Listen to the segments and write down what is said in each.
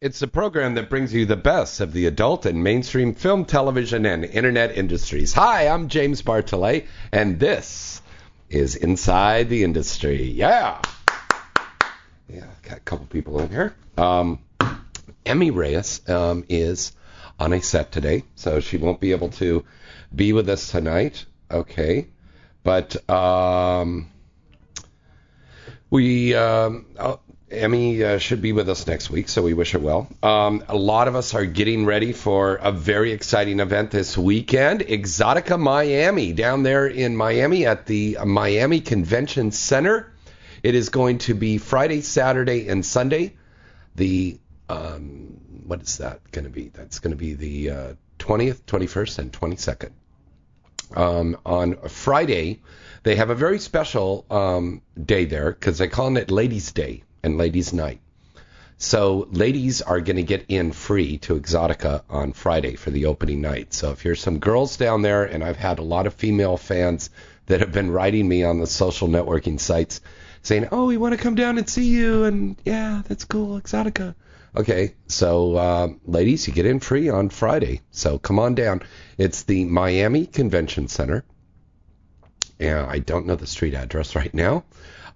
It's the program that brings you the best of the adult and mainstream film, television, and internet industries. Hi, I'm James Bartholet, and this is Inside the Industry. Yeah. Yeah, got a couple people in here. Um, Emmy Reyes um, is on a set today, so she won't be able to be with us tonight. Okay. But um, we, um, oh, Emmy uh, should be with us next week, so we wish her well. Um, a lot of us are getting ready for a very exciting event this weekend Exotica Miami, down there in Miami at the Miami Convention Center. It is going to be Friday, Saturday, and Sunday. The, um, what is that going to be? That's going to be the uh, 20th, 21st, and 22nd. Um, on Friday, they have a very special um, day there because they're calling it Ladies' Day and Ladies' Night. So ladies are going to get in free to Exotica on Friday for the opening night. So if you're some girls down there, and I've had a lot of female fans that have been writing me on the social networking sites saying, "Oh, we want to come down and see you," and yeah, that's cool, Exotica. Okay, so uh, ladies, you get in free on Friday. So come on down. It's the Miami Convention Center. Yeah, I don't know the street address right now.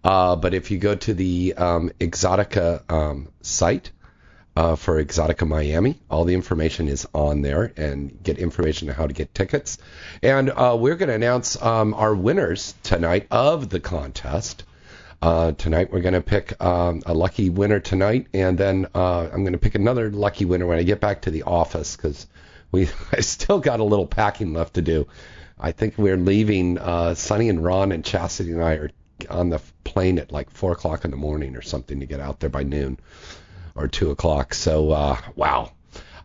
Uh, but if you go to the um, Exotica um, site uh, for Exotica Miami, all the information is on there and get information on how to get tickets. And uh, we're going to announce um, our winners tonight of the contest. Uh, tonight we're going to pick um, a lucky winner tonight, and then uh, I'm going to pick another lucky winner when I get back to the office because we I still got a little packing left to do. I think we're leaving. Uh, Sonny and Ron and Chastity and I are on the plane at like four o'clock in the morning or something to get out there by noon or two o'clock. So uh, wow.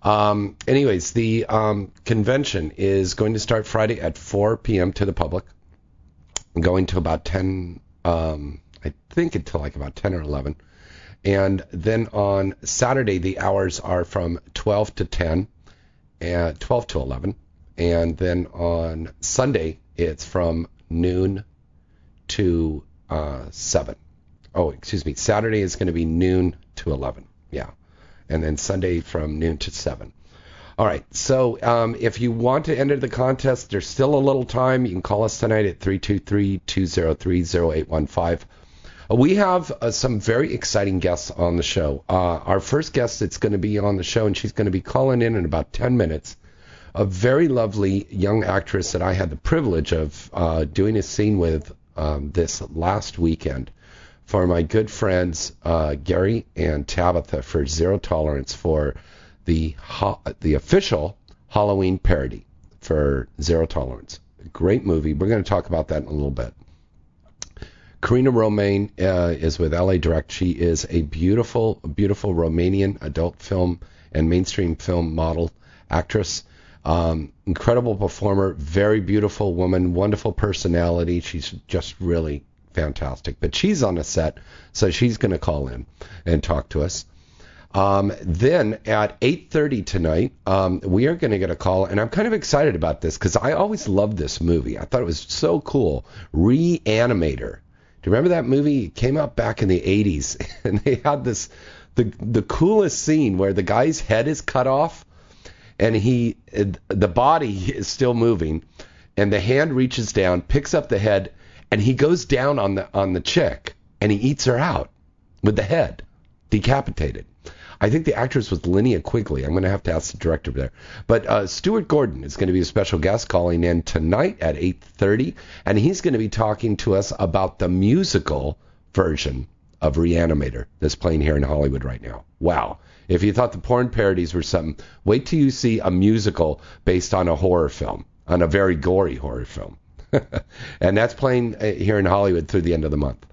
Um, anyways, the um, convention is going to start Friday at 4 p.m. to the public, going to about 10. Um, I think until like about 10 or 11. And then on Saturday, the hours are from 12 to 10 and 12 to 11. And then on Sunday, it's from noon to uh, 7. Oh, excuse me. Saturday is going to be noon to 11. Yeah. And then Sunday from noon to 7. All right. So um, if you want to enter the contest, there's still a little time. You can call us tonight at 323 203 0815. We have uh, some very exciting guests on the show. Uh, our first guest that's going to be on the show, and she's going to be calling in in about 10 minutes, a very lovely young actress that I had the privilege of uh, doing a scene with um, this last weekend for my good friends uh, Gary and Tabitha for Zero Tolerance for the ho- the official Halloween parody for Zero Tolerance. Great movie. We're going to talk about that in a little bit. Karina Roman uh, is with LA Direct. She is a beautiful, beautiful Romanian adult film and mainstream film model actress. Um, incredible performer, very beautiful woman, wonderful personality. She's just really fantastic. But she's on a set, so she's going to call in and talk to us. Um, then at 8:30 tonight, um, we are going to get a call, and I'm kind of excited about this because I always loved this movie. I thought it was so cool. Reanimator. Do you remember that movie? It came out back in the 80s, and they had this the the coolest scene where the guy's head is cut off, and he the body is still moving, and the hand reaches down, picks up the head, and he goes down on the on the chick, and he eats her out with the head, decapitated. I think the actress was Linnea Quigley. I'm going to have to ask the director there. But uh, Stuart Gordon is going to be a special guest calling in tonight at 8:30, and he's going to be talking to us about the musical version of Reanimator that's playing here in Hollywood right now. Wow. If you thought the porn parodies were something, wait till you see a musical based on a horror film, on a very gory horror film. and that's playing uh, here in Hollywood through the end of the month.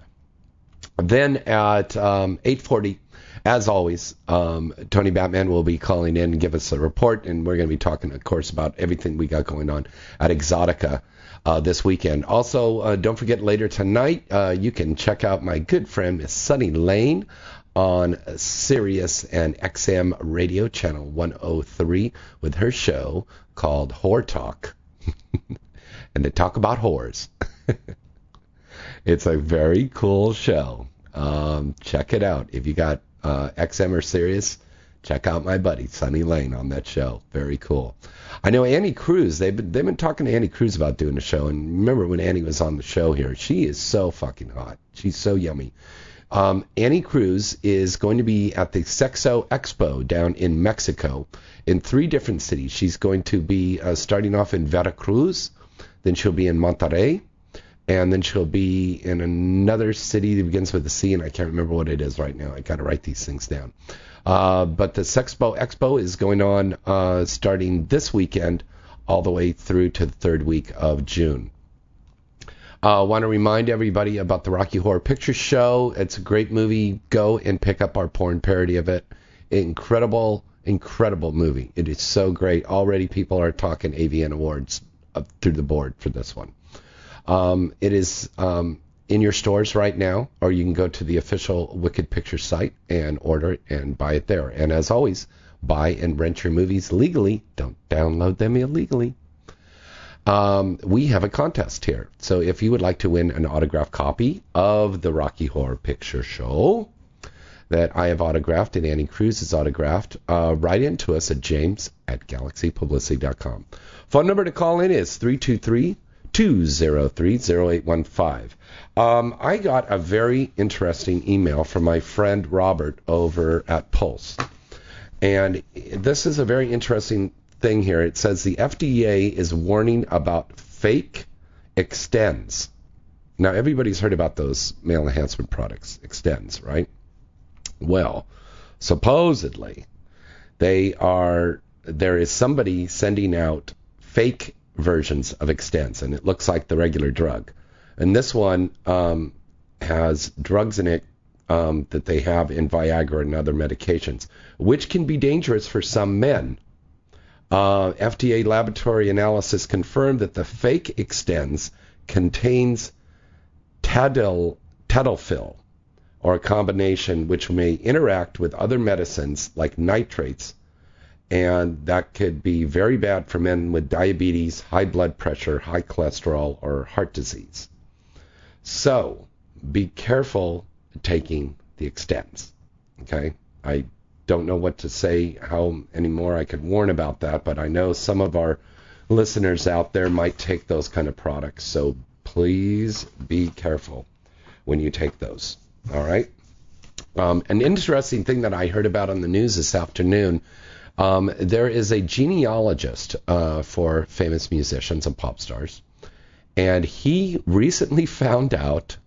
Then at um, 8:40 As always, um, Tony Batman will be calling in and give us a report, and we're going to be talking, of course, about everything we got going on at Exotica. Uh, this weekend. Also, uh, don't forget later tonight, uh, you can check out my good friend Miss Sunny Lane on Sirius and XM Radio Channel 103 with her show called Whore Talk. and they talk about whores. it's a very cool show. Um, check it out. If you got uh, XM or Sirius, check out my buddy Sunny Lane on that show. Very cool. I know Annie Cruz. They've been they've been talking to Annie Cruz about doing a show. And remember when Annie was on the show here? She is so fucking hot. She's so yummy. Um, Annie Cruz is going to be at the Sexo Expo down in Mexico in three different cities. She's going to be uh, starting off in Veracruz, then she'll be in Monterrey, and then she'll be in another city that begins with a C, and I can't remember what it is right now. I got to write these things down. Uh, but the Sexpo Expo is going on uh, starting this weekend all the way through to the third week of June. I uh, want to remind everybody about the Rocky Horror Picture Show. It's a great movie. Go and pick up our porn parody of it. Incredible, incredible movie. It is so great. Already people are talking AVN awards through the board for this one. Um, it is um, in your stores right now, or you can go to the official Wicked Picture site and order it and buy it there. And as always, buy and rent your movies legally. Don't download them illegally. Um, we have a contest here. So if you would like to win an autographed copy of the Rocky Horror Picture Show that I have autographed and Annie Cruz has autographed, uh, write in to us at james at galaxypublicity.com. Phone number to call in is 323 203 0815. Um, I got a very interesting email from my friend Robert over at Pulse. And this is a very interesting thing here. It says the FDA is warning about fake Extenze. Now, everybody's heard about those male enhancement products, Extenze, right? Well, supposedly, they are, there is somebody sending out fake versions of Extenze, and it looks like the regular drug. And this one um, has drugs in it um, that they have in Viagra and other medications, which can be dangerous for some men. Uh, FDA laboratory analysis confirmed that the fake Extenze contains tadil, tadalafil, or a combination which may interact with other medicines like nitrates, and that could be very bad for men with diabetes, high blood pressure, high cholesterol, or heart disease. So be careful taking the Extenze. Okay, I don't know what to say how anymore I could warn about that, but I know some of our listeners out there might take those kind of products. So please be careful when you take those. All right. Um, an interesting thing that I heard about on the news this afternoon. Um, there is a genealogist uh, for famous musicians and pop stars, and he recently found out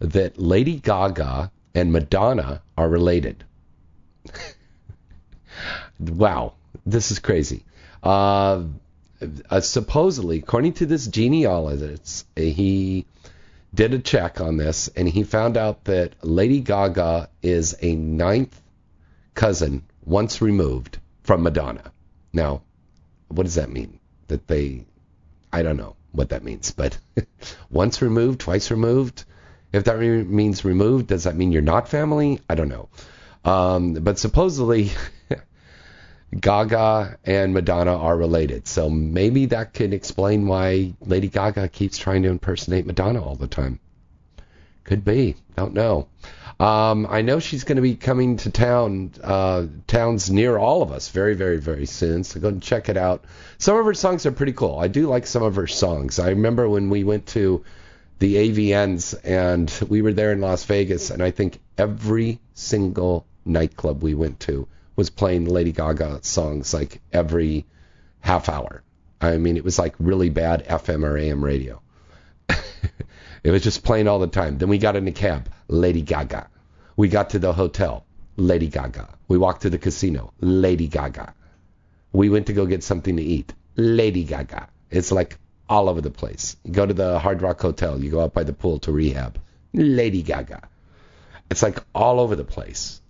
that Lady Gaga and Madonna are related. wow, this is crazy. Uh, uh, supposedly, according to this genealogist, he did a check on this and he found out that Lady Gaga is a ninth cousin once removed from Madonna. Now, what does that mean? That they, I don't know what that means, but once removed, twice removed. If that re- means removed, does that mean you're not family? I don't know. Um, but supposedly, Gaga and Madonna are related. So maybe that could explain why Lady Gaga keeps trying to impersonate Madonna all the time. Could be. Don't know. Um, I know she's going to be coming to town, uh, towns near all of us very, very, very soon. So go and check it out. Some of her songs are pretty cool. I do like some of her songs. I remember when we went to the AVNs and we were there in Las Vegas, and I think every single nightclub we went to was playing Lady Gaga songs like every half hour. I mean, it was like really bad FM or AM radio. it was just playing all the time. Then we got in a cab, Lady Gaga. We got to the hotel, Lady Gaga. We walked to the casino, Lady Gaga. We went to go get something to eat, Lady Gaga. It's like all over the place. You go to the Hard Rock Hotel, you go out by the pool to rehab, Lady Gaga. It's like all over the place.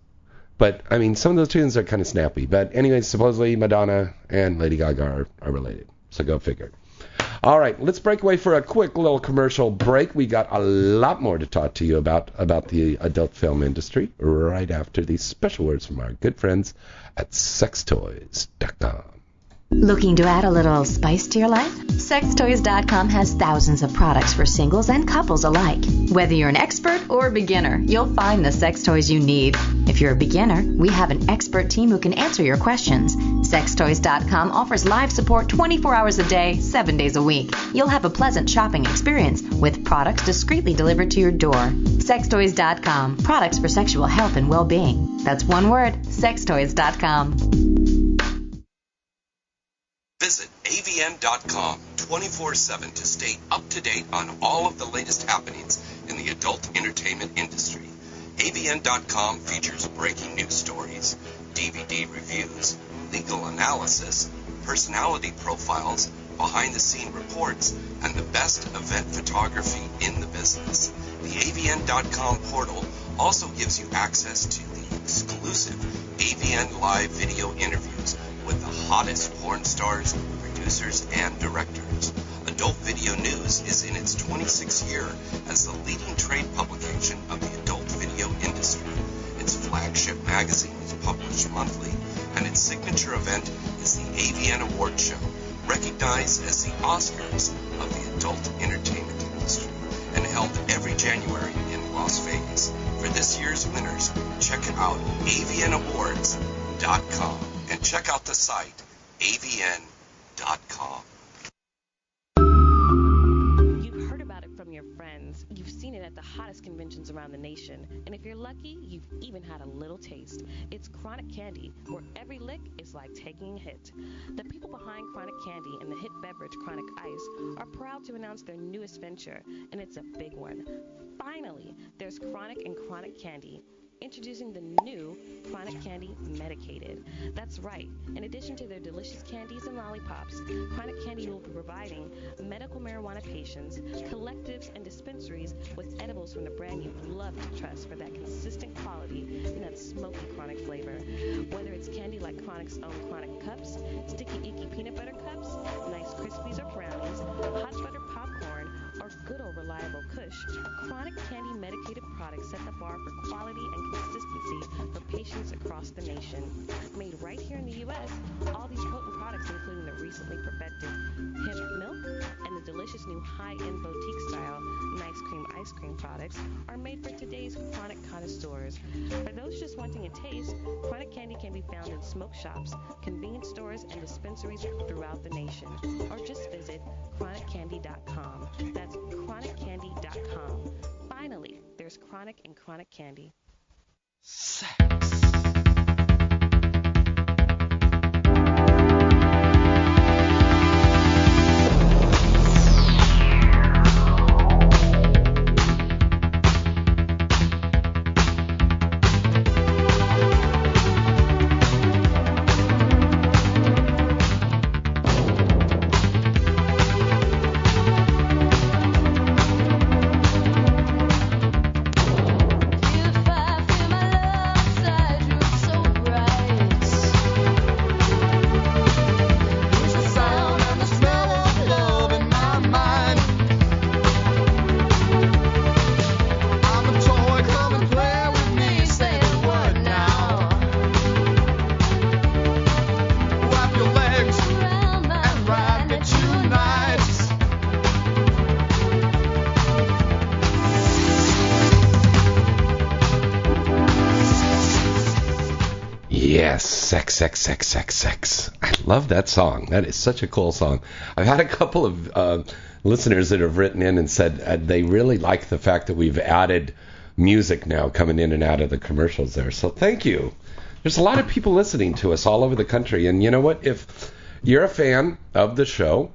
But I mean, some of those tunes are kind of snappy. But anyway, supposedly Madonna and Lady Gaga are, are related. So go figure. All right, let's break away for a quick little commercial break. We got a lot more to talk to you about about the adult film industry right after these special words from our good friends at sextoys.com. Looking to add a little spice to your life? Sextoys.com has thousands of products for singles and couples alike. Whether you're an expert or a beginner, you'll find the sex toys you need. If you're a beginner, we have an expert team who can answer your questions. Sextoys.com offers live support 24 hours a day, 7 days a week. You'll have a pleasant shopping experience with products discreetly delivered to your door. Sextoys.com, products for sexual health and well being. That's one word, sextoys.com. Visit avn.com 24 7 to stay up to date on all of the latest happenings in the adult entertainment industry. avn.com features breaking news stories, DVD reviews, legal analysis, personality profiles, behind the scene reports, and the best event photography in the business. The avn.com portal also gives you access to the exclusive AVN Live video interviews the hottest porn stars, producers, and directors. Adult Video News is in its 26th year as the leading trade publication of the adult video industry. Its flagship magazine is published monthly, and its signature event is the AVN Award Show, recognized as the Oscars of the adult entertainment industry, and held every January in Las Vegas. For this year's winners, check out avnawards.com and check out the site avn.com. You've heard about it from your friends. You've seen it at the hottest conventions around the nation. And if you're lucky, you've even had a little taste. It's Chronic Candy, where every lick is like taking a hit. The people behind Chronic Candy and the hit beverage Chronic Ice are proud to announce their newest venture, and it's a big one. Finally, there's Chronic and Chronic Candy. Introducing the new Chronic Candy Medicated. That's right. In addition to their delicious candies and lollipops, Chronic Candy will be providing medical marijuana patients, collectives, and dispensaries with edibles from the brand you love to trust for that consistent quality and that smoky chronic flavor. Whether it's candy like Chronic's own Chronic Cups, Sticky Icky Peanut U.S., all these potent products, including the recently perfected hemp milk and the delicious new high-end boutique style Nice Cream ice cream products, are made for today's chronic connoisseurs. For those just wanting a taste, chronic candy can be found in smoke shops, convenience stores, and dispensaries throughout the nation. Or just visit chroniccandy.com. That's chroniccandy.com. Finally, there's chronic and chronic candy. If Yes, sex, sex, sex, sex, sex. I love that song. That is such a cool song. I've had a couple of uh, listeners that have written in and said uh, they really like the fact that we've added music now coming in and out of the commercials there. So thank you. There's a lot of people listening to us all over the country. And you know what? If you're a fan of the show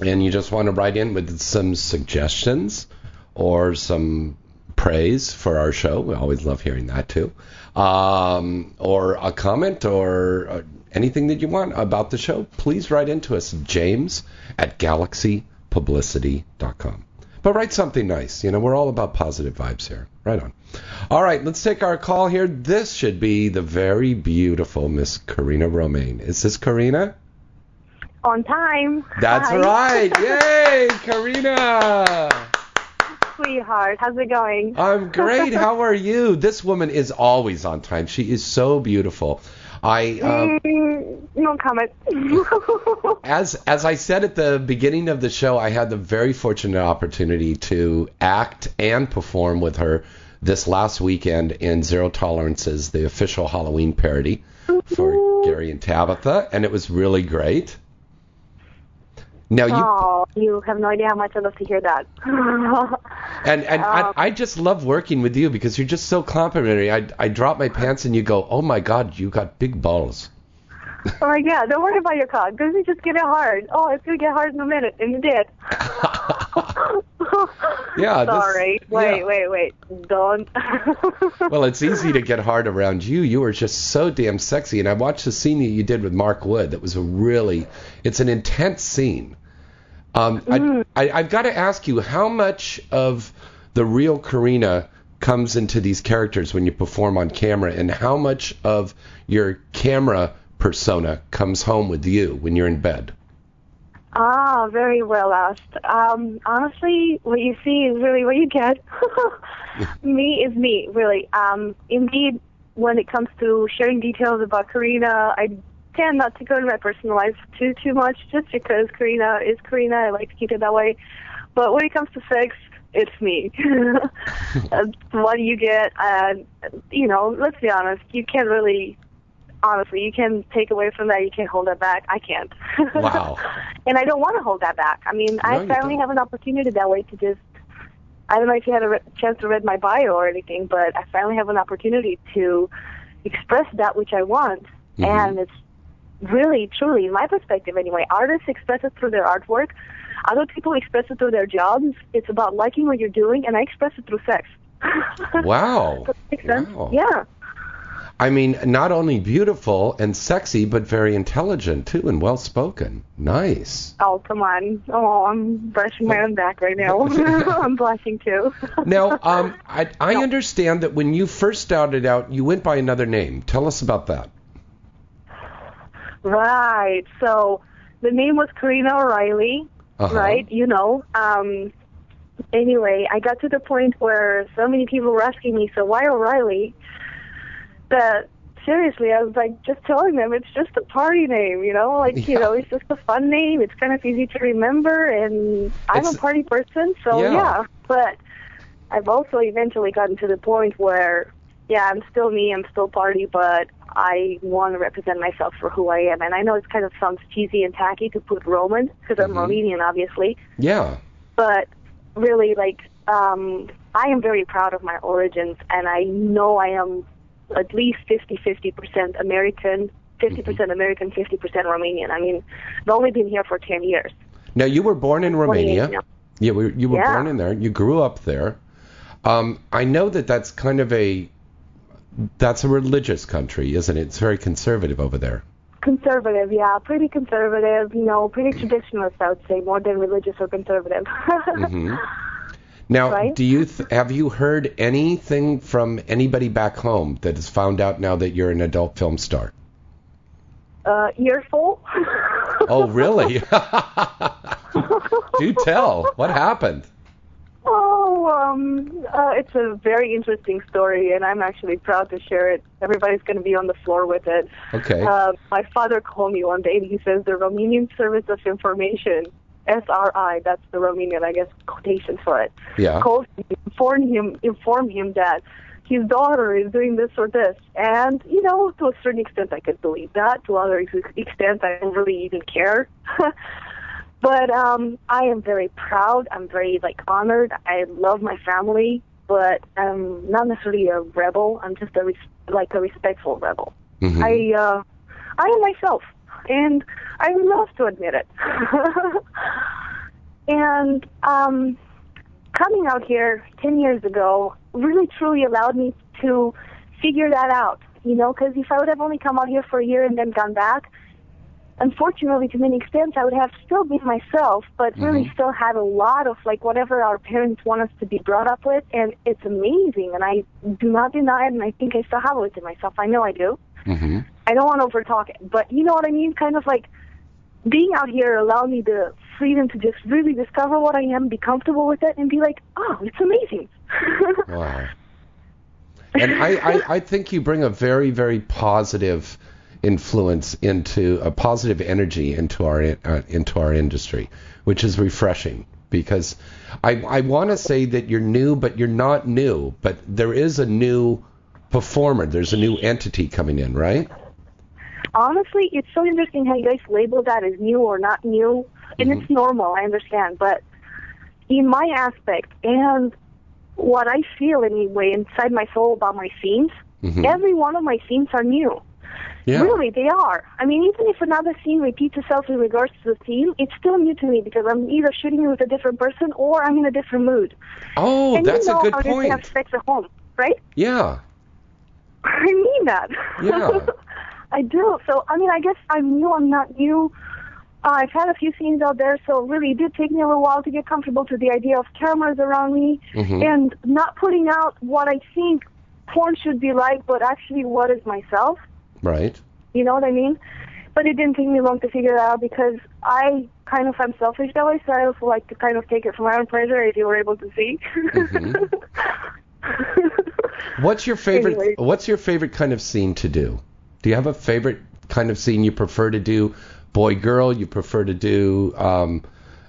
and you just want to write in with some suggestions or some praise for our show. We always love hearing that too. Um, or a comment or uh, anything that you want about the show, please write into us, James at galaxypublicity.com. But write something nice. You know, we're all about positive vibes here. Right on. All right, let's take our call here. This should be the very beautiful Miss Karina Roman. Is this Karina? On time. That's Hi. right. Yay, Karina. Sweetheart, how's it going? I'm great. How are you? This woman is always on time. She is so beautiful. I um, Mm, no comment. as as I said at the beginning of the show, I had the very fortunate opportunity to act and perform with her this last weekend in Zero Tolerance's the official Halloween parody for Gary and Tabitha, and it was really great. Now you oh, you have no idea how much I love to hear that. and and I, um, I just love working with you because you're just so complimentary. I I drop my pants and you go, oh my God, you got big balls. oh my god, don't worry about your cock. This is just getting hard. Oh, it's gonna get hard in a minute, and it did. Yeah, this- Sorry. wait, yeah. wait, wait. Don't. Well, it's easy to get hard around you. You were just so damn sexy, and I watched the scene that you did with Mark Wood. That was a really, it's an intense scene. Um, I, I, I've got to ask you, how much of the real Karina comes into these characters when you perform on camera, and how much of your camera persona comes home with you when you're in bed? Ah, very well asked. Um, honestly, what you see is really what you get. me is me, really. Um, indeed, when it comes to sharing details about Karina, I tend not to go into my personal life too too much, just because Karina is Karina. I like to keep it that way. But when it comes to sex, it's me. What you get, and you know, let's be honest, you can't really. Honestly, you can take away from that. You can't hold that back. I can't. Wow. and I don't want to hold that back. I mean, No, I finally have an opportunity that way to just. I don't know if you had a re- chance to read my bio or anything, but I finally have an opportunity to express that which I want, Mhm. and it's really, truly, in my perspective anyway, artists express it through their artwork. Other people express it through their jobs. It's about liking what you're doing, and I express it through sex. Wow. Does that make sense? Wow. Yeah. I mean, not only beautiful and sexy, but very intelligent too, and well spoken. Nice. Oh, come on. Oh, I'm brushing my own back right now. I'm blushing too. Now, um, I, I understand that when you first started out, you went by another name. Tell us about that. Right. So the name was Karina O'Reilly, Uh-huh. right? You know. Um anyway, I got to the point where so many people were asking me, "So why O'Reilly?" That seriously, I was like just telling them it's just a party name, you know? Like, you know, it's just a fun name. It's kind of easy to remember and I'm It's- a party person, so Yeah. yeah. But I've also eventually gotten to the point where yeah, I'm still me, I'm still party, but I want to represent myself for who I am. And I know it kind of sounds cheesy and tacky to put Roman because I'm Mhm. Romanian, obviously, Yeah. but really, like, um, I am very proud of my origins, and I know I am at least 50 50% American, 50% American, 50% Romanian. I mean, I've only been here for 10 years. Now, you were born in Romania. now. Yeah, we- you were Yeah. born in there. You grew up there. Um, I know that that's kind of a that's a religious country, isn't it? It's very conservative over there. Conservative, yeah, pretty conservative, you know, pretty traditionalist, I would say, more than religious or conservative. hmm Now, Right. do you th- have you heard anything from anybody back home that has found out now that you're an adult film star? uh, earful. Oh, really? do tell. What happened? Oh, um, uh, it's a very interesting story, and I'm actually proud to share it. Everybody's going to be on the floor with it. Okay. Uh, my father called me one day, and he says the Romanian Service of Information, SRI, that's the Romanian, I guess, quotation for it, Yeah. called him, informed him, informed him that his daughter is doing this or this. And, you know, to a certain extent, I could believe that. To other ex- extent, I don't really even care. But um, I am very proud. I'm very like honored. I love my family, but I'm not necessarily a rebel. I'm just a res- like a respectful rebel. Mhm. I uh, I am myself, and I love to admit it. and um, coming out here ten years ago really truly allowed me to figure that out. You know, because if I would have only come out here for a year and then gone back, unfortunately, to many extents, I would have still been myself, but really Mhm. still had a lot of like whatever our parents want us to be brought up with, and it's amazing. And I do not deny it, and I think I still have it within myself. I know I do. hmm I don't want to overtalk it, but you know what I mean? Kind of like being out here allowed me the freedom to just really discover what I am, be comfortable with it, and be like, oh, it's amazing. Wow. And I, I, I think you bring a very, very positive influence into a positive energy into our uh, into our industry, which is refreshing. Because I I want to say that you're new, but you're not new. But there is a new performer. There's a new entity coming in, right? Honestly, it's so interesting how you guys label that as new or not new, and Mhm. it's normal. I understand, but in my aspect and what I feel anyway inside my soul about my scenes, Mhm. every one of my scenes are new. Yeah. Really, they are. I mean, even if another scene repeats itself in regards to the theme, it's still new to me because I'm either shooting it with a different person or I'm in a different mood. Oh, and that's you know a good how to have point. sex at home, right? Yeah. I mean that. Yeah. I do. So, I mean, I guess I'm new. I'm not new. Uh, I've had a few scenes out there, so really it did take me a little while to get comfortable to the idea of cameras around me Mhm. and not putting out what I think porn should be like, but actually what is myself. Right. You know what I mean? But it didn't take me long to figure that out because I kind of am selfish that way, so I also like to kind of take it for my own pleasure, if you were able to see. Mhm. What's your favorite? What's your favorite kind of scene to do? Do you have a favorite kind of scene you prefer to do? Boy, girl. You prefer to do um,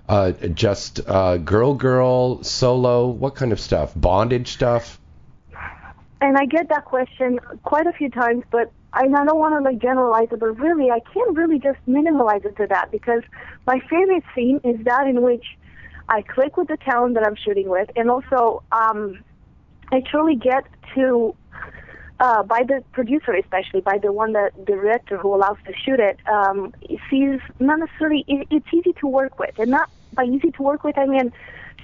uh, just uh, girl, girl, solo. What kind of stuff? Bondage stuff. And I get that question quite a few times, but and I don't want to like generalize it, but really I can't really just minimalize it to that because my favorite scene is that in which I click with the talent that I'm shooting with, and also um, I truly get to uh, by the producer, especially by the one that the director who allows to shoot it, um, sees not necessarily it, it's easy to work with, and not by easy to work with I mean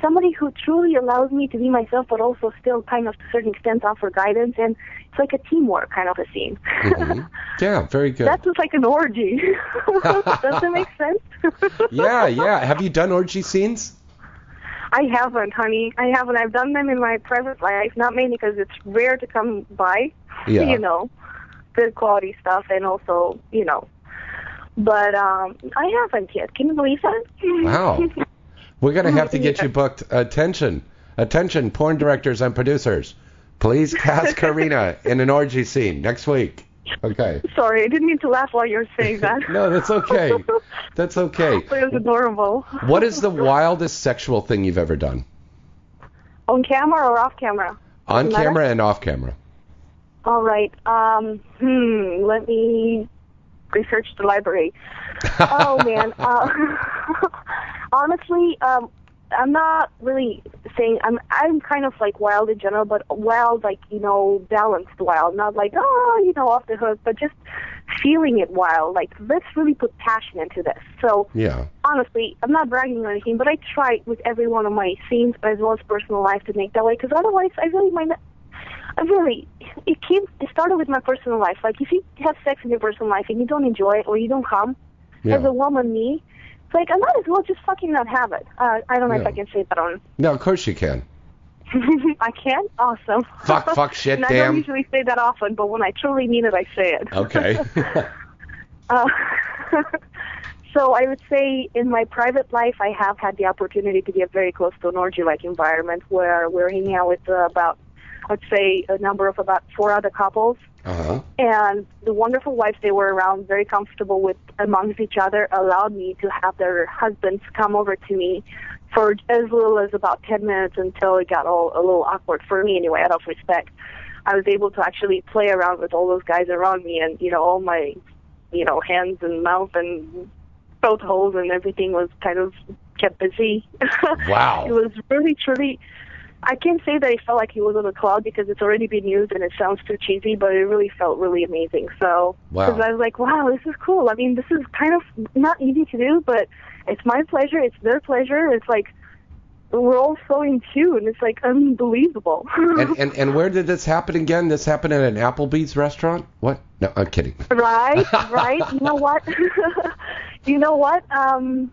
somebody who truly allows me to be myself, but also still kind of to a certain extent offer guidance, and it's like a teamwork kind of a scene. Mhm. Yeah, very good. That's just like an orgy. Does that make sense? yeah, yeah. Have you done orgy scenes? I haven't, honey. I haven't. I've done them in my private life, not mainly because it's rare to come by. Yeah. You know, good quality stuff, and also, you know. But um I haven't yet. Can you believe that? Wow. We're gonna have to get you booked. Attention, attention, porn directors and producers. Please cast Karina in an orgy scene next week. Okay. Sorry, I didn't mean to laugh while you were saying that. No, that's okay. That's okay. It was adorable. What is the wildest sexual thing you've ever done? On camera or off camera? On Doesn't matter? camera and off camera. All right. Um, hmm. Let me research the library. oh man. Uh, honestly, um, I'm not really saying I'm. I'm kind of like wild in general, but wild like you know balanced wild, not like oh you know off the hook, but just feeling it wild. Like let's really put passion into this. So Yeah. honestly, I'm not bragging or anything, but I try with every one of my scenes as well as personal life to make that way. Because otherwise, I really might not. Really, it came. It started with my personal life. Like if you have sex in your personal life and you don't enjoy it or you don't come, as a woman, me, it's like I might as well just fucking not have it. Uh, I don't know if Yeah. I can say that on. No, of course you can. I can. Awesome. Fuck, fuck, shit, and I damn. don't usually say that often, but when I truly mean it, I say it. Okay. Uh, so I would say in my private life, I have had the opportunity to get very close to an orgy-like environment where we're hanging out with uh, about, let's say, a number of about four other couples. uh-huh. And the wonderful wives they were around, very comfortable with amongst each other, allowed me to have their husbands come over to me for as little as about 10 minutes until it got all a little awkward for me anyway, out of respect. I was able to actually play around with all those guys around me and, you know, all my, you know, hands and mouth and throat holes and everything was kind of kept busy. Wow. it was really, truly, I can't say that it felt like he was on a cloud because it's already been used and it sounds too cheesy, but it really felt really amazing. So, Wow. because I was like, wow, this is cool. I mean, this is kind of not easy to do, but it's my pleasure. It's their pleasure. It's like we're all so in tune. It's like unbelievable. And, and and where did this happen again? This happened at an Applebee's restaurant? What? No, I'm kidding. right, right. You know what? You know what? Um,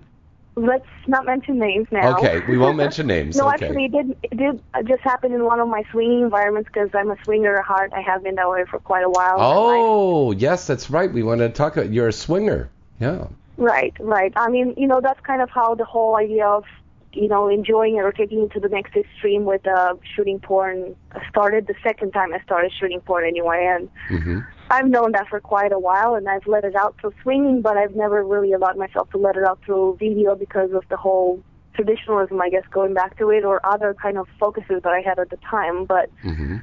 let's not mention names now. Okay, we won't mention names. No, okay. actually, it did. It did just happen in one of my swinging environments because I'm a swinger at heart. I have been that way for quite a while. in my life. Oh, yes, that's right. We want to talk about you're a swinger. Yeah. Right, right. I mean, you know, that's kind of how the whole idea of, you know, enjoying it or taking it to the next extreme with uh, shooting porn started the second time I started shooting porn anyway. And hmm I've known that for quite a while and I've let it out through swinging, but I've never really allowed myself to let it out through video because of the whole traditionalism, I guess, going back to it or other kind of focuses that I had at the time. But hmm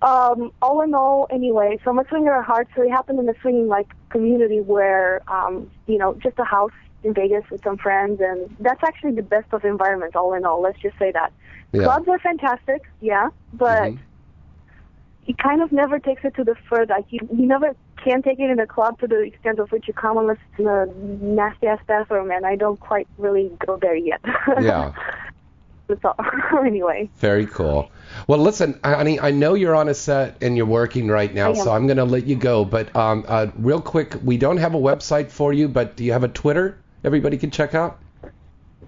um, all in all, anyway, so I'm a swinger at heart, so it happened in a swinging like community where, um, you know, just a house in Vegas with some friends, and that's actually the best of environments. All in all, let's just say that Yeah. clubs are fantastic, yeah, but Mhm. It kind of never takes it to the further. Like you, you never can take it in a club to the extent of which you come unless it's in a nasty ass bathroom, and I don't quite really go there yet. Yeah. That's all. anyway. Very cool. Well, listen, honey, I know you're on a set and you're working right now, so I'm going to let you go. But um, uh, real quick, we don't have a website for you, but do you have a Twitter everybody can check out?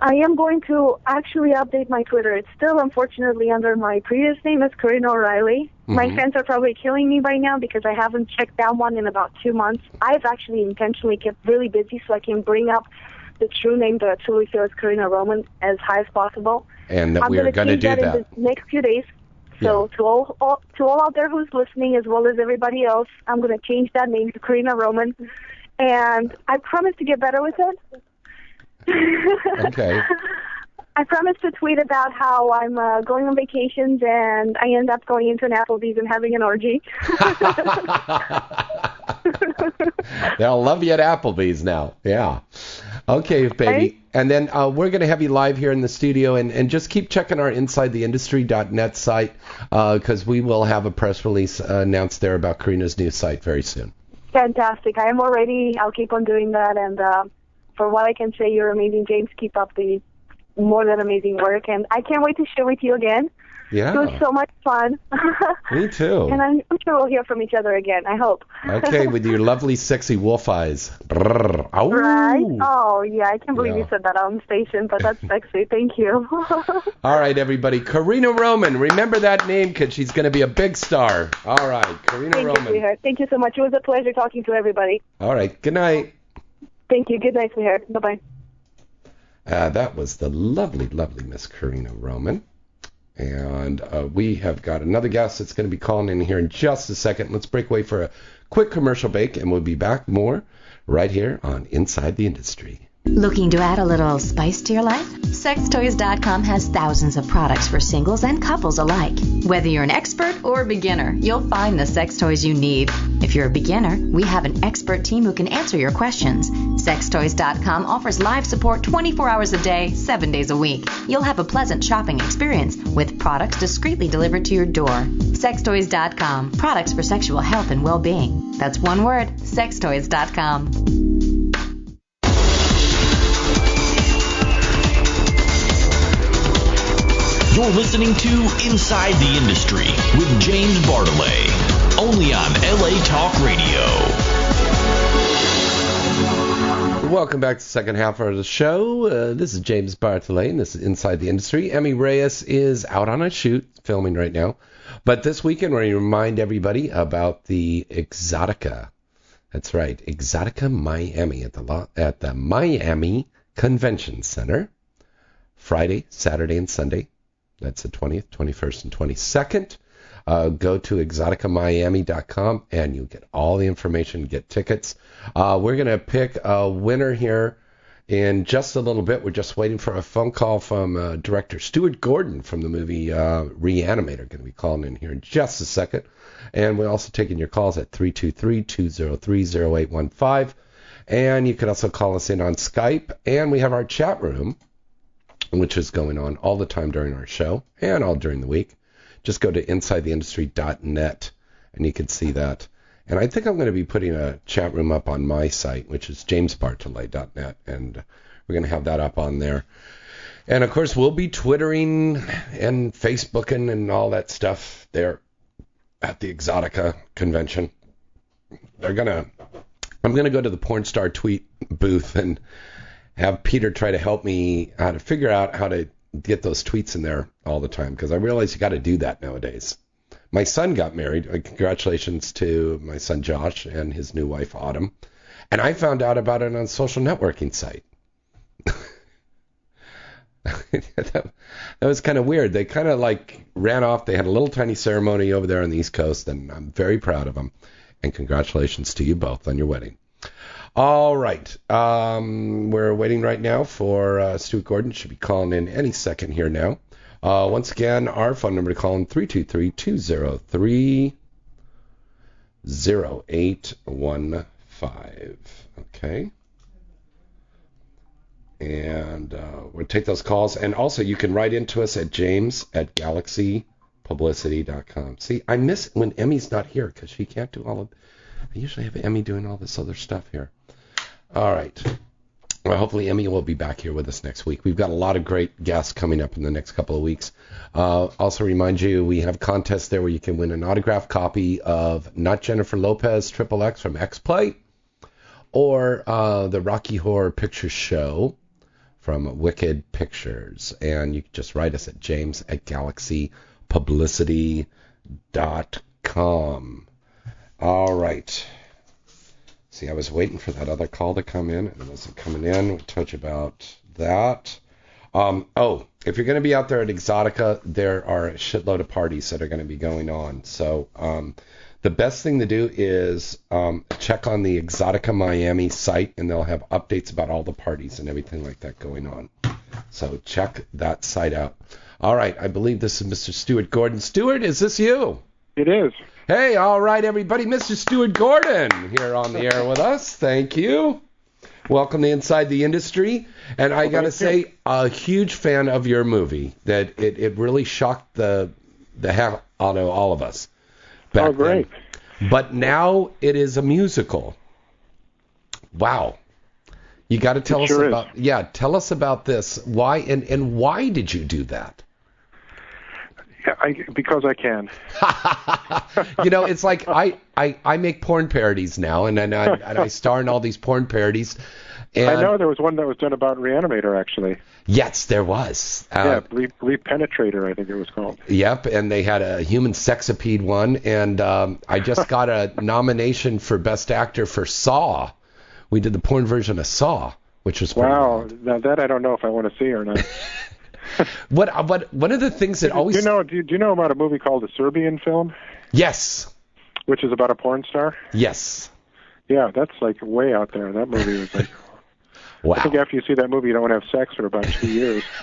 I am going to actually update my Twitter. It's still unfortunately under my previous name as Karina O'Reilly. My Mhm. fans are probably killing me by now because I haven't checked that one in about two months. I've actually intentionally kept really busy so I can bring up the true name that I truly feel is Karina Roman as high as possible. And that I'm we're going going to do that, that. in the next few days. So to all, all to all out there who's listening, as well as everybody else, I'm going to change that name to Karina Roman, and I promise to get better with it. Okay. I promised to tweet about how I'm uh, going on vacations and I end up going into an Applebee's and having an orgy. They'll love you at Applebee's now. Yeah. Okay, baby. And then uh, we're going to have you live here in the studio, and, and just keep checking our InsideTheIndustry.net site because we will have a press release uh, announced there about Karina's new site very soon. Fantastic. I am already. I'll keep on doing that. And uh, for what I can say, you're amazing, James. Keep up the more than amazing work. And I can't wait to share with you again. Yeah. It was so much fun. Me too. and I'm, I'm sure we'll hear from each other again. I hope. okay, with your lovely, sexy wolf eyes. Right? Oh, yeah. I can't believe Yeah. you said that on station, but that's sexy. Thank you. All right, everybody. Karina Roman. Remember that name because she's going to be a big star. All right, Karina Thank you, Roman. sweetheart. Thank you so much. It was a pleasure talking to everybody. All right, good night. Thank you. Good night, sweetheart. Bye bye. Uh, that was the lovely, lovely Miss Karina Roman. And uh, we have got another guest that's going to be calling in here in just a second. Let's break away for a quick commercial break, and we'll be back more right here on Inside the Industry. Looking to add a little spice to your life? Sextoys.com has thousands of products for singles and couples alike. Whether you're an expert or a beginner, you'll find the sex toys you need. If you're a beginner, we have an expert team who can answer your questions. Sextoys.com offers live support 24 hours a day, 7 days a week. You'll have a pleasant shopping experience with products discreetly delivered to your door. Sextoys.com, products for sexual health and well-being. That's one word, sextoys.com. You're listening to Inside the Industry with James Bartholet, only on LA Talk Radio. Welcome back to the second half of the show. Uh, this is James Bartholet, and this is Inside the Industry. Emmy Reyes is out on a shoot, filming right now. But this weekend, we're going to remind everybody about the Exotica. That's right, Exotica Miami at the at the Miami Convention Center. Friday, Saturday, and Sunday. That's the 20th, 21st, and 22nd. Uh, go to exoticamiami.com and you'll get all the information, get tickets. Uh, we're going to pick a winner here in just a little bit. We're just waiting for a phone call from uh, director Stuart Gordon from the movie uh, Reanimator. Going to be calling in here in just a second. And we're also taking your calls at 323-203-0815. And you can also call us in on Skype. And we have our chat room which is going on all the time during our show and all during the week. Just go to insidetheindustry.net and you can see that. And I think I'm going to be putting a chat room up on my site, which is jamesbartolet.net, and we're going to have that up on there. And of course, we'll be twittering and Facebooking and all that stuff there at the Exotica convention. They're to I'm going to go to the porn star tweet booth and have Peter try to help me how to figure out how to get those tweets in there all the time because I realize you got to do that nowadays. My son got married. Congratulations to my son Josh and his new wife Autumn. And I found out about it on a social networking site. that, that was kind of weird. They kind of like ran off. They had a little tiny ceremony over there on the East Coast, and I'm very proud of them. And congratulations to you both on your wedding. All right. Um, we're waiting right now for uh, Stuart Gordon. Should be calling in any second here now. Uh, once again, our phone number to call in 323 203 0815. Okay. And uh, we'll take those calls. And also, you can write into us at james at galaxypublicity.com. See, I miss when Emmy's not here because she can't do all of I usually have Emmy doing all this other stuff here. All right. Well, hopefully Emmy will be back here with us next week. We've got a lot of great guests coming up in the next couple of weeks. Uh, also remind you we have contests there where you can win an autographed copy of not Jennifer Lopez Triple X from X Play or uh, the Rocky Horror Picture Show from Wicked Pictures. And you can just write us at james at galaxypublicity.com. All right. See, I was waiting for that other call to come in, and it wasn't coming in. We'll touch about that. Um, oh, if you're going to be out there at Exotica, there are a shitload of parties that are going to be going on. So um, the best thing to do is um, check on the Exotica Miami site, and they'll have updates about all the parties and everything like that going on. So check that site out. All right, I believe this is Mr. Stuart Gordon. Stuart, is this you? It is. Hey, all right, everybody. Mr. Stuart Gordon here on the air with us. Thank you. Welcome to Inside the Industry. And I got to say, a huge fan of your movie. That it, it really shocked the the hell out of all of us. Back Oh, great. Then. But now it is a musical. Wow. You got to tell It us sure is. about yeah. Tell us about this. Why and and why did you do that? Yeah, I, because I can. you know, it's like I, I, I make porn parodies now, and and I, and I star in all these porn parodies. And I know there was one that was done about Reanimator, actually. Yes, there was. yeah, Uh, Re- Repenetrator, I think it was called. Yep, and they had a human sexipede one, and um, I just got a nomination for best actor for Saw. We did the porn version of Saw, which was Wow, wild. now that I don't know if I want to see or not. What uh, what one of the things that always do you know? Do you, do you know about a movie called The Serbian Film, yes which is about a porn star? yes Yeah, that's like way out there. That movie was like. I think after you see that movie, you don't want to have sex for about two years.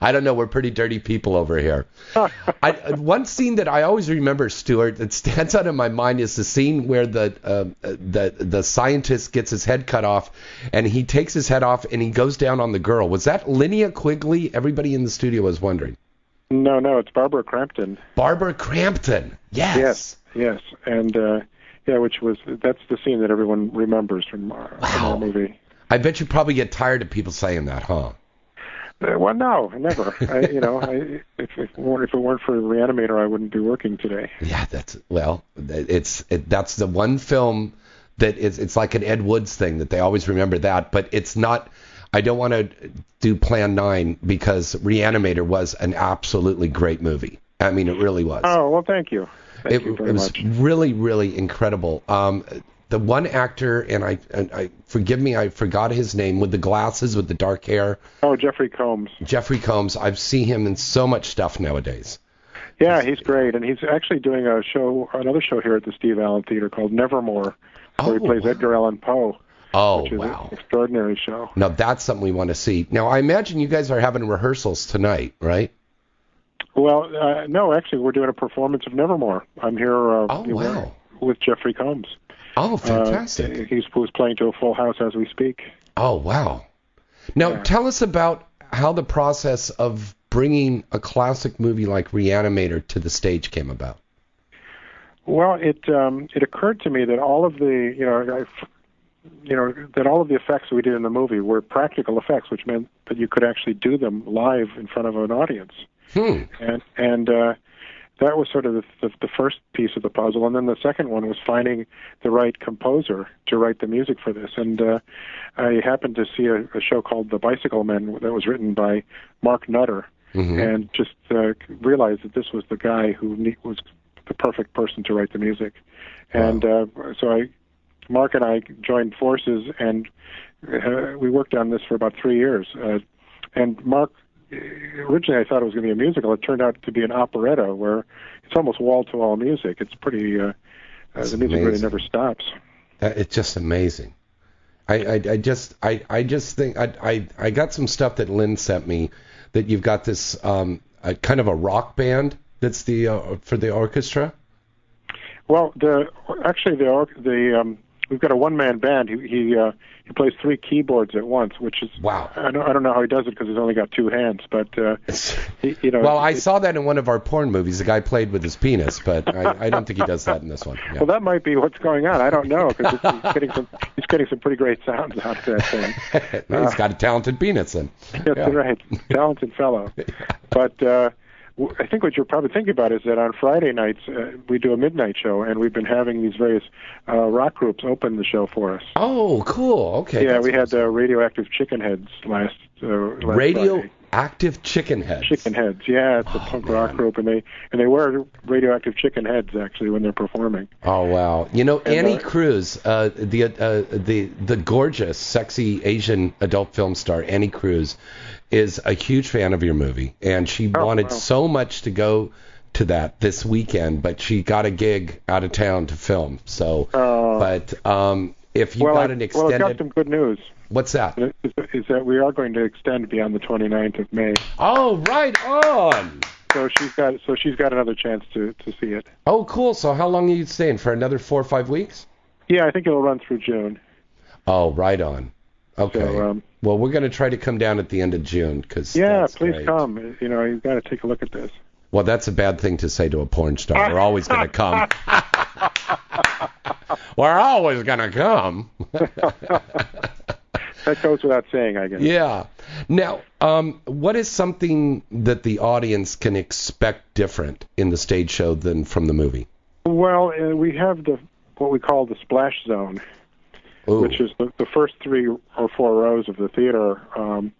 I don't know we're pretty dirty people over here. I, one scene that I always remember, Stuart, that stands out in my mind is the scene where the uh, the the scientist gets his head cut off, and he takes his head off and he goes down on the girl. Was that Linnea Quigley? Everybody in the studio was wondering. no, no, it's Barbara Crampton. Barbara Crampton. Yes. Yes, yes, and uh, yeah, which was that's the scene that everyone remembers from, uh, from Wow. that movie. I bet you probably get tired of people saying that, huh? Uh, well, no, never. I, you know, I, if, if, it weren't, if it weren't for Reanimator, I wouldn't be working today. Yeah, that's well, it's it, that's the one film that is it's like an Ed Woods thing that they always remember that, but it's not. I don't want to do Plan Nine because Reanimator was an absolutely great movie. I mean, it really was. Oh well, thank you. Thank it, you very it was much. really, really incredible. Um, the one actor, and I, and I forgive me, I forgot his name, with the glasses, with the dark hair, Oh, Jeffrey Combs. Jeffrey Combs. I've seen him in so much stuff nowadays. Yeah, he's great, and he's actually doing a show, another show here at the Steve Allen Theater called Nevermore, where Oh, he plays wow. Edgar Allan Poe, Oh which is wow! an extraordinary show. Now that's something we want to see. Now I imagine you guys are having rehearsals tonight, right? Well, uh, no, actually, we're doing a performance of Nevermore. I'm here uh, Oh, wow. with Jeffrey Combs. Oh, Uh, fantastic! he's who's playing to a full house as we speak. oh, wow. Now Yeah. tell us about how the process of bringing a classic movie like Reanimator to the stage came about. Well, it um, it occurred to me that all of the you know I, you know that all of the effects we did in the movie were practical effects, which meant that you could actually do them live in front of an audience. Hmm. And and uh, that was sort of the, the, the first piece of the puzzle, and then the second one was finding the right composer to write the music for this. And uh, I happened to see a, a show called The Bicycle Men that was written by Mark Nutter, Mhm. and just uh, realized that this was the guy who ne- was the perfect person to write the music. And uh, so I, Mark and I joined forces, and uh, we worked on this for about three years. Uh, and Mark, originally I thought it was going to be a musical. It turned out to be an operetta where it's almost wall-to-wall music. It's pretty. Uh, uh, the music really never stops. That, it's just amazing. I, I, I just I, I just think I, I I got some stuff that Lynn sent me that you've got this um a, kind of a rock band that's the uh, for the orchestra. Well, the actually the the um, we've got a one-man band. He he uh, he plays three keyboards at once, which is Wow. I don't I don't know how he does it because he's only got two hands, but uh, he, you know. Well, I saw that in one of our porn movies. The guy played with his penis, but I, I don't think he does that in this one. Yeah. Well, that might be what's going on. I don't know because he's getting some he's getting some pretty great sounds out of that thing. Well, he's got a talented penis then. That's Yeah. right, talented fellow. But uh, I think what you're probably thinking about is that on Friday nights uh, we do a midnight show, and we've been having these various uh, rock groups open the show for us. Oh, cool. Okay. yeah, we had awesome. uh, Radioactive Chicken Heads last. Uh, last Friday. Radioactive chicken heads. Chicken Heads, yeah, it's a Oh, punk man. rock group, and they and they wear radioactive chicken heads actually when they're performing. Oh wow! You know And, Annie uh, Cruz, uh, the uh, the the gorgeous, sexy Asian adult film star Annie Cruz, is a huge fan of your movie, and she Oh, wanted wow. so much to go to that this weekend, but she got a gig out of town to film. So, Uh, but um, if you well, got I, an well, I've got some good news. What's that? Is, that we are going to extend beyond the 29th of May. Oh, right on. So she's got so she's got another chance to to see it. Oh, cool. So how long are you staying for? Another four or five weeks? Yeah, I think it'll run through June. Oh, right on. Okay. So, um, well, we're going to try to come down at the end of June because Yeah, please come. You know, you've got to take a look at this. Well, that's a bad thing to say to a porn star. We're always going to come. We're always going to come. That goes without saying, I guess. yeah. Now, um, what is something that the audience can expect different in the stage show than from the movie? Well, uh, we have the what we call the splash zone, Ooh. which is the, the first three or four rows of the theater. Um,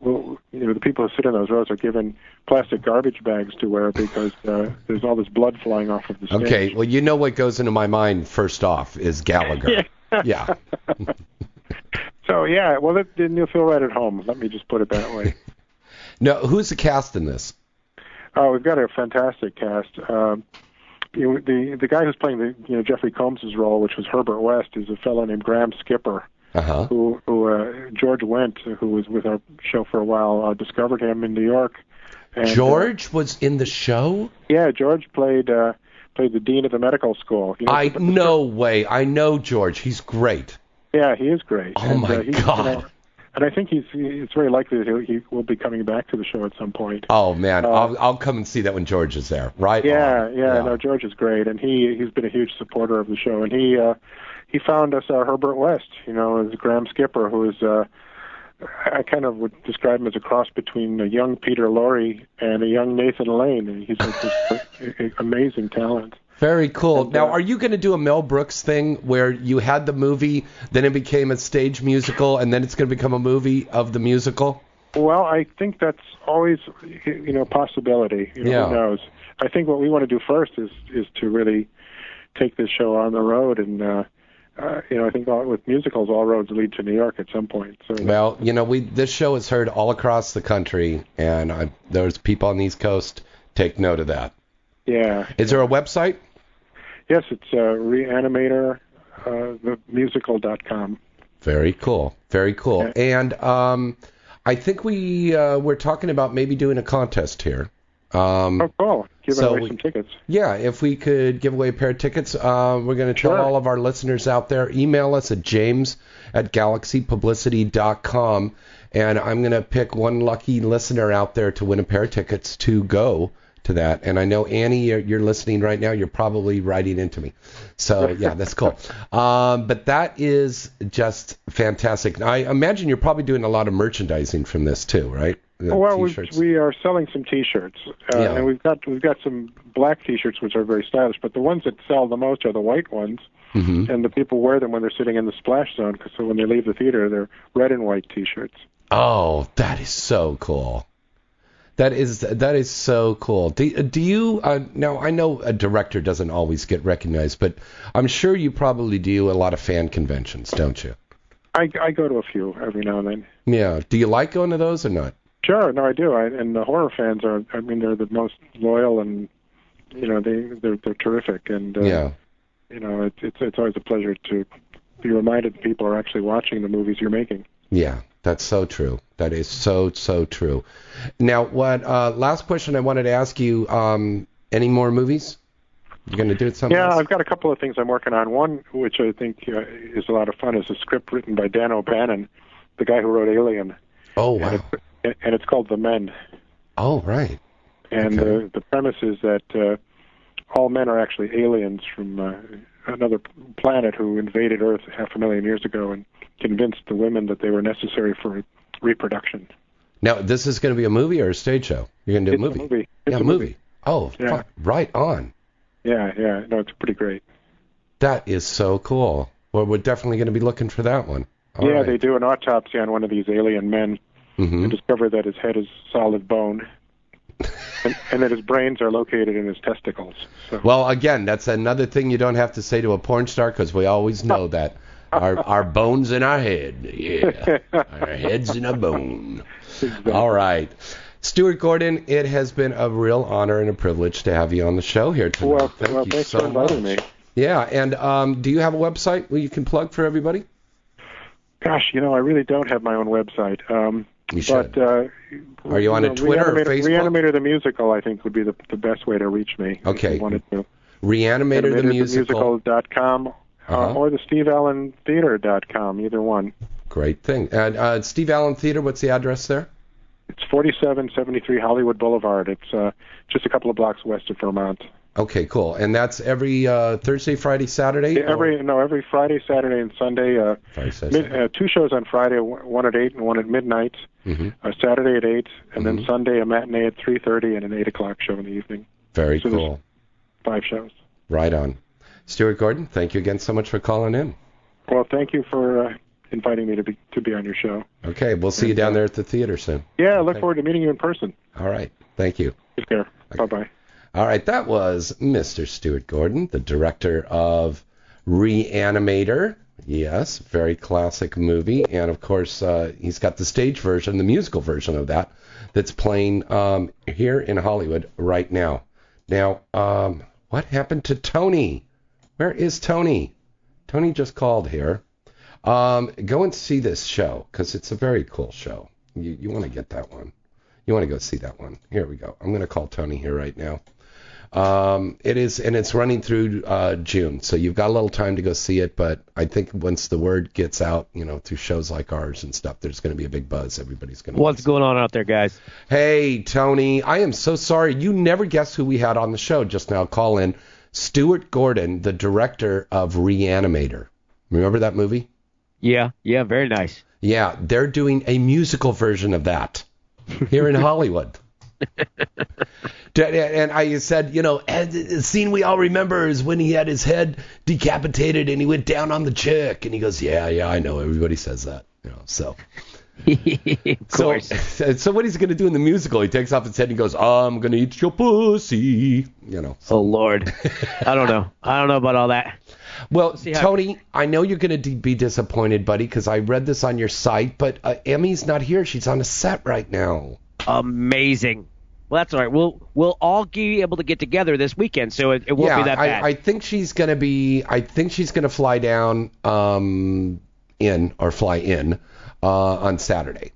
well, you know, the people who sit in those rows are given plastic garbage bags to wear because uh, there's all this blood flying off of the stage. Okay. Well, you know what goes into my mind first off is Gallagher. yeah. So yeah, well, that, then you'll feel right at home. Let me just put it that way. no, who's the cast in this? Oh, we've got a fantastic cast. Um, you know, the the guy who's playing the you know Jeffrey Combs's role, which was Herbert West, is a fellow named Graham Skipper, Uh huh. who who uh, George Wendt, who was with our show for a while, uh, discovered him in New York. And, uh, George was in the show? yeah, George played uh, played the dean of the medical school. You know, I the- no way. I know George. He's great. Yeah, he is great. Oh, and, my uh, he, God. You know, and I think he's it's very likely that he, he will be coming back to the show at some point. Oh man, Uh, I'll I'll come and see that when George is there. Right? Yeah, on. yeah, no, George is great, and he he's been a huge supporter of the show, and he uh, he found us our Herbert West, you know, as Graham Skipper, who is uh, I kind of would describe him as a cross between a young Peter Lorre and a young Nathan Lane, and he's like this amazing talent. Very cool. And, now, uh, are you going to do a Mel Brooks thing where you had the movie, then it became a stage musical, and then it's going to become a movie of the musical? Well, I think that's always you know a possibility. You know, Yeah. Who knows? I think what we want to do first is is to really take this show on the road, and uh, uh, you know I think all, with musicals, all roads lead to New York at some point. So Well, you know, we this show is heard all across the country, and I, there's people on the East Coast. Take note of that. Yeah, Is there a website? yes, it's uh, Reanimator, uh, the musical.com. Very cool. Very cool. And um, I think we uh, we're talking about maybe doing a contest here. Um, Oh, cool! Giving So away we- some tickets. Yeah, if we could give away a pair of tickets, uh, we're going to tell all of our listeners out there, email us at james at galaxypublicity.com, and I'm going to pick one lucky listener out there to win a pair of tickets to go to that. And I know Annie, you're, you're listening right now. You're probably writing into me. So yeah, that's cool. Um, but that is just fantastic. I imagine you're probably doing a lot of merchandising from this too, right? The well, we we are selling some T-shirts, uh, Yeah. and we've got we've got some black T-shirts which are very stylish. But the ones that sell the most are the white ones, Mhm. and the people wear them when they're sitting in the splash zone. 'cause so when they leave the theater, they're red and white T-shirts. Oh, that is so cool. That is that is so cool. Do, do you uh, now? I know a director doesn't always get recognized, but I'm sure you probably do a lot of fan conventions, don't you? I I go to a few every now and then. Yeah. Do you like going to those or not? Sure, no, I do. I, and the horror fans are. I mean, they're the most loyal, and you know, they they're they're terrific. And uh, Yeah. you know, it's it's it's always a pleasure to be reminded that people are actually watching the movies you're making. Yeah, that's so true. That is so so true. Now, what? Uh, last question I wanted to ask you. Um, any more movies? You're going to do it something Yeah, else? I've got a couple of things I'm working on. One, which I think uh, is a lot of fun, is a script written by Dan O'Bannon, the guy who wrote Alien, Oh and, wow. it, and it's called The Men. Oh right. And Okay. the the premise is that uh, all men are actually aliens from uh, another planet who invaded Earth half a million years ago and convinced the women that they were necessary for reproduction. Now, this is going to be a movie or a stage show? You're going to do a a movie. movie. It's yeah, a movie. Oh, Yeah. fu- right on. Yeah, yeah, no, it's pretty great. That is so cool. Well, we're definitely going to be looking for that one. All yeah, right. they do an autopsy on one of these alien men Mhm. and discover that his head is solid bone, and, and that his brains are located in his testicles. So, Well, again, that's another thing you don't have to say to a porn star because we always know that our our bones in our head. Yeah, our heads in a bone. All right. Stuart Gordon, it has been a real honor and a privilege to have you on the show here tonight. well, Thank well you thanks so for inviting much. me. Yeah, and um, do you have a website where you can plug for everybody? Gosh, you know, I really don't have my own website. Um, You should. But uh, Are you on a know, Twitter or Reanimator, Facebook? Reanimator the musical, I think, would be the the best way to reach me. If Okay. you wanted to. Reanimator the musical. Reanimatorthemusical.com Uh-huh. uh, or the SteveAllenTheater.com, either one. Great thing. And uh, Steve Allen Theater, what's the address there? It's 4773 Hollywood Boulevard. It's uh, just a couple of blocks west of Vermont. Okay, cool. And that's every uh, Thursday, Friday, Saturday? Yeah, every no, every Friday, Saturday, and Sunday. Uh, Friday, Saturday. mid, uh, two shows on Friday, one at eight and one at midnight. hmm Uh, Saturday at eight, and Mhm. then Sunday a matinee at 3:30 and an eight o'clock show in the evening. Very So cool. Five shows. Right on. Stuart Gordon, thank you again so much for calling in. Well, thank you for uh, inviting me to be to be on your show. Okay, we'll see you down there at the theater soon. Yeah, I look Okay. forward to meeting you in person. All right. Thank you. Take care. Bye bye. All right, that was Mr. Stuart Gordon, the director of Reanimator. Yes, very classic movie. And of course, uh, he's got the stage version, the musical version of that, that's playing um, here in Hollywood right now. Now, um, what happened to Tony? Where is Tony? Tony just called here. Um, go and see this show because it's a very cool show. You, you want to get that one. You want to go see that one. Here we go. I'm going to call Tony here right now. Um, it is, and it's running through uh, June, so you've got a little time to go see it. But I think once the word gets out, you know, through shows like ours and stuff, there's going to be a big buzz. Everybody's going to. What's going on out there, guys? Hey, Tony, I am so sorry. You never guessed who we had on the show just now. Call in Stuart Gordon, the director of Reanimator. Remember that movie? Yeah, yeah, very nice. Yeah, they're doing a musical version of that here in Hollywood. And I said, you know, and the scene we all remember is when he had his head decapitated and he went down on the chick. And he goes, yeah, yeah, I know. Everybody says that. You know, so. of course. So, so what he's going to do in the musical, he takes off his head and he goes, I'm going to eat your pussy. You know. oh Lord, I don't know. I don't know about all that. Well, see how- Tony, I know you're going to be disappointed, buddy, because I read this on your site, but uh, Emmy's not here. She's on a set right now. Amazing. Well, that's all right. We'll we'll all be able to get together this weekend, so it, it won't yeah, be that bad. I, I think she's going to be. I think she's to fly down um, in or fly in uh, on Saturday.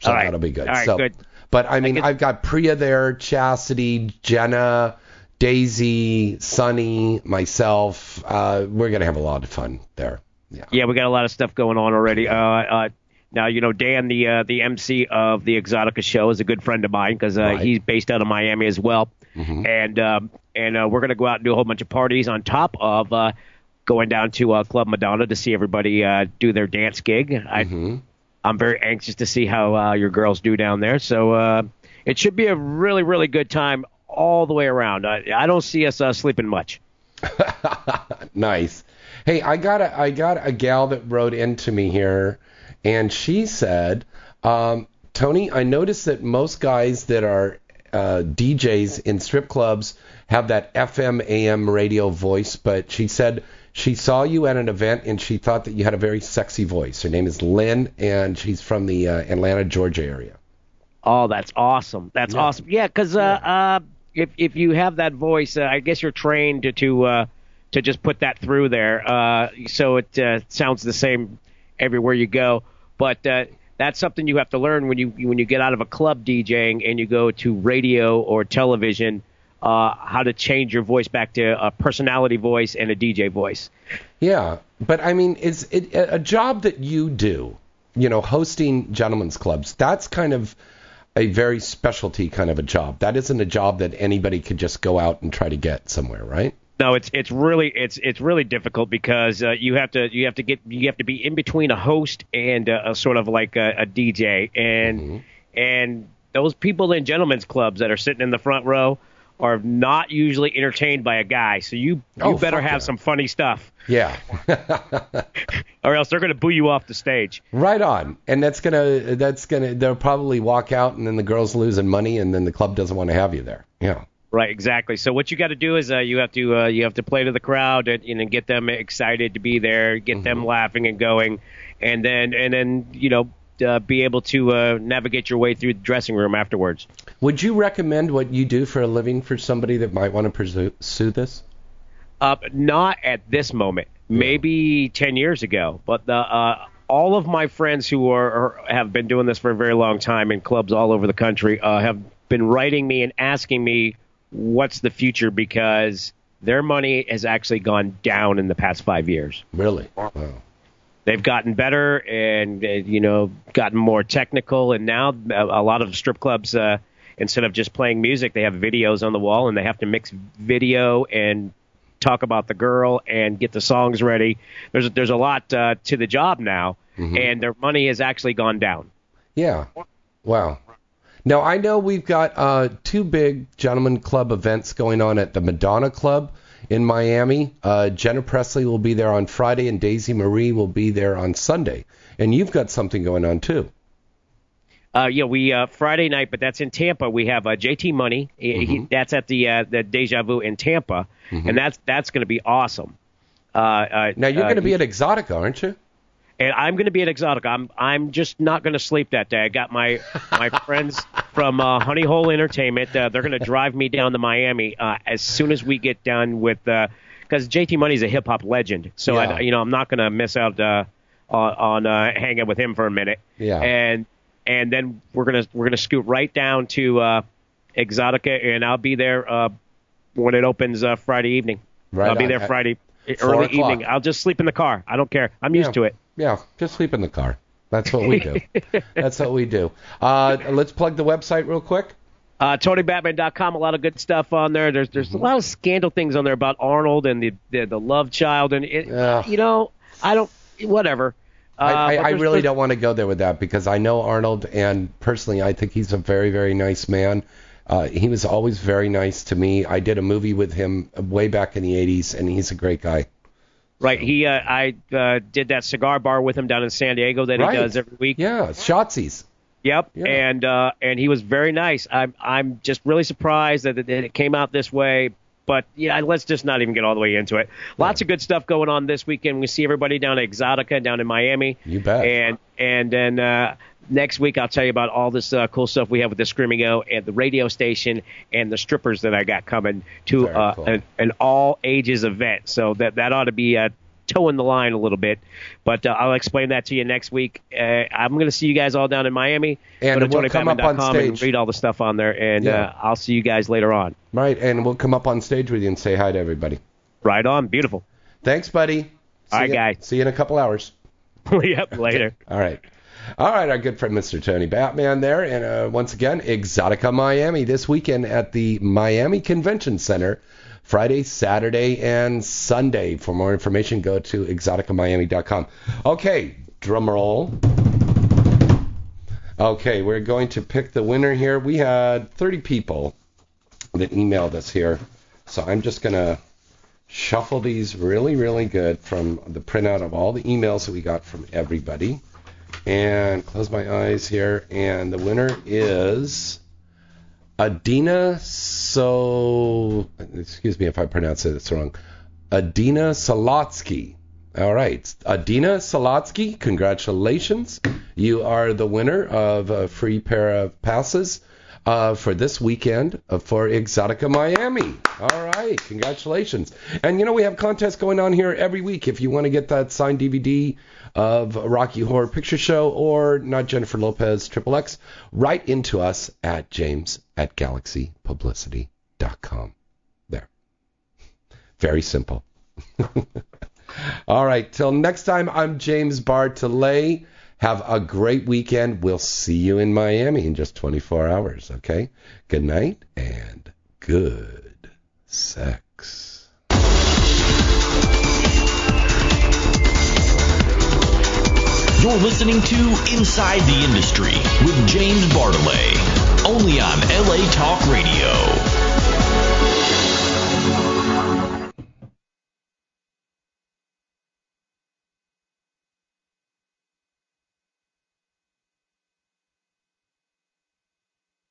So All right. that'll be good. All right, so, good. But I mean, guess- I've got Priya there, Chastity, Jenna, Daisy, Sunny, myself. Uh, we're going to have a lot of fun there. Yeah. yeah, we got a lot of stuff going on already. Uh, uh, now you know Dan, the uh, the MC of the Exotica show, is a good friend of mine because uh, Right. he's based out of Miami as well. and um, and uh, we're gonna go out and do a whole bunch of parties on top of uh, going down to uh, Club Madonna to see everybody uh, do their dance gig. I, I'm very anxious to see how uh, your girls do down there. So uh, it should be a really really good time all the way around. I, I don't see us uh, sleeping much. Nice. Hey, I got a I got a gal that wrote into me here, and she said, um, Tony, I noticed that most guys that are uh, DJs in strip clubs have that FM AM radio voice, but she said she saw you at an event and she thought that you had a very sexy voice. Her name is Lynn, and she's from the uh, Atlanta, Georgia area. Oh, that's awesome. That's Yeah. awesome. Yeah, because uh, uh, if if you have that voice, uh, I guess you're trained to to, uh, to just put that through there, uh, so it uh, sounds the same everywhere you go. But uh, that's something you have to learn when you when you get out of a club DJing and you go to radio or television. Uh, how to change your voice back to a personality voice and a DJ voice. Yeah, but I mean, it's it, a job that you do, you know, hosting gentlemen's clubs. That's kind of a very specialty kind of a job. That isn't a job that anybody could just go out and try to get somewhere, right? No, it's it's really it's it's really difficult because uh, you have to you have to get you have to be in between a host and uh, a sort of like a, a DJ and and those people in gentlemen's clubs that are sitting in the front row are not usually entertained by a guy. So you you Oh, better have yeah. some funny stuff Yeah. or else they're going to boo you off the stage. right on. And that's gonna that's gonna they'll probably walk out and then the girl's losing money and then the club doesn't want to have you there. Yeah. Right, exactly. So what you got to do is uh, you have to uh, you have to play to the crowd and you know get them excited to be there, get them laughing and going, and then and then you know uh, be able to uh, navigate your way through the dressing room afterwards. Would you recommend what you do for a living for somebody that might want to pursue, pursue this? Uh, not at this moment. Maybe ten years ago, but the, uh, all of my friends who are, are have been doing this for a very long time in clubs all over the country uh, have been writing me and asking me what's the future because their money has actually gone down in the past five years. Really? Wow. they've gotten better and uh, you know gotten more technical and now a, a lot of strip clubs uh, instead of just playing music they have videos on the wall and they have to mix video and talk about the girl and get the songs ready there's there's a lot uh, to the job now and their money has actually gone down Yeah. Wow. Now I know we've got uh, two big gentlemen club events going on at the Madonna Club in Miami. Uh, Jenna Presley will be there on Friday, and Daisy Marie will be there on Sunday. And you've got something going on too. Uh, yeah, we uh, Friday night, but that's in Tampa. We have uh, JT Money. He- he, that's at the uh, the Deja Vu in Tampa, and that's that's going to be awesome. Uh, uh, Now you're uh, going to be at Exotica, aren't you? And I'm going to be at Exotic. I'm I'm just not going to sleep that day. I got my my friends from uh, Honey Hole Entertainment. Uh, they're going to drive me down to Miami uh, as soon as we get done with because JT Money's a hip hop legend. So Yeah. I, you know I'm not going to miss out uh, on, on uh, hanging with him for a minute. Yeah. And and then we're gonna we're gonna scoot right down to uh, Exotica, and I'll be there uh, when it opens uh, Friday evening. Right I'll be there Friday early o'clock. evening. I'll just sleep in the car. I don't care. I'm used Yeah. to it. Yeah, just sleep in the car. That's what we do. That's what we do. Uh, let's plug the website real quick. Uh, TonyBatman.com, a lot of good stuff on there. There's there's a lot of scandal things on there about Arnold and the the, the love child, and it, you know, I don't, whatever. Uh, I, I, I really don't want to go there with that because I know Arnold, and personally, I think he's a very, very nice man. Uh, he was always very nice to me. I did a movie with him way back in the 80s, and he's a great guy. Right, he, uh, I uh, did that cigar bar with him down in San Diego that Right. he does every week. Yeah, Shotzi's. Yep, Yeah. and uh, and he was very nice. I'm I'm just really surprised that, that it came out this way. But yeah, let's just not even get all the way into it. Lots of good stuff going on this weekend. We see everybody down at Exotica down in Miami. You bet. And and then uh, next week I'll tell you about all this uh, cool stuff we have with the Screaming O and the radio station and the strippers that I got coming to uh, cool. an, an all ages event. So that that ought to be uh, toeing the line a little bit. But uh, I'll explain that to you next week. Uh, I'm going to see you guys all down in Miami. And Go to we'll come up on TonyBatman.com and read all the stuff on there, and Yeah. uh, I'll see you guys later on. Right, and we'll come up on stage with you and say hi to everybody. Right on, beautiful. Thanks, buddy. See All right, ya- guys. See you in a couple hours. yep, later. All right. All right, our good friend Mr. Tony Batman there. And uh, once again, Exotica Miami this weekend at the Miami Convention Center, Friday, Saturday, and Sunday. For more information, go to exoticamiami.com. Okay, drum roll. Okay, we're going to pick the winner here. We had 30 people that emailed us here. So I'm just to shuffle these really, really good from the printout of all the emails that we got from everybody. And close my eyes here. And the winner is Adina So. Excuse me if I pronounce it wrong. Adina Salotsky. All right. Adina Salotsky, congratulations. You are the winner of a free pair of passes uh, for this weekend uh, for Exotica Miami. All right, congratulations. And you know, we have contests going on here every week. If you want to get that signed DVD of Rocky Horror Picture Show or not Jennifer Lopez Triple X, write into us at james at galaxypublicity.com. There. Very simple. All right, till next time, I'm James Bartholet. Have a great weekend. We'll see you in Miami in just 24 hours, okay? Good night and good sex. You're listening to Inside the Industry with James Bartholet, only on LA Talk Radio.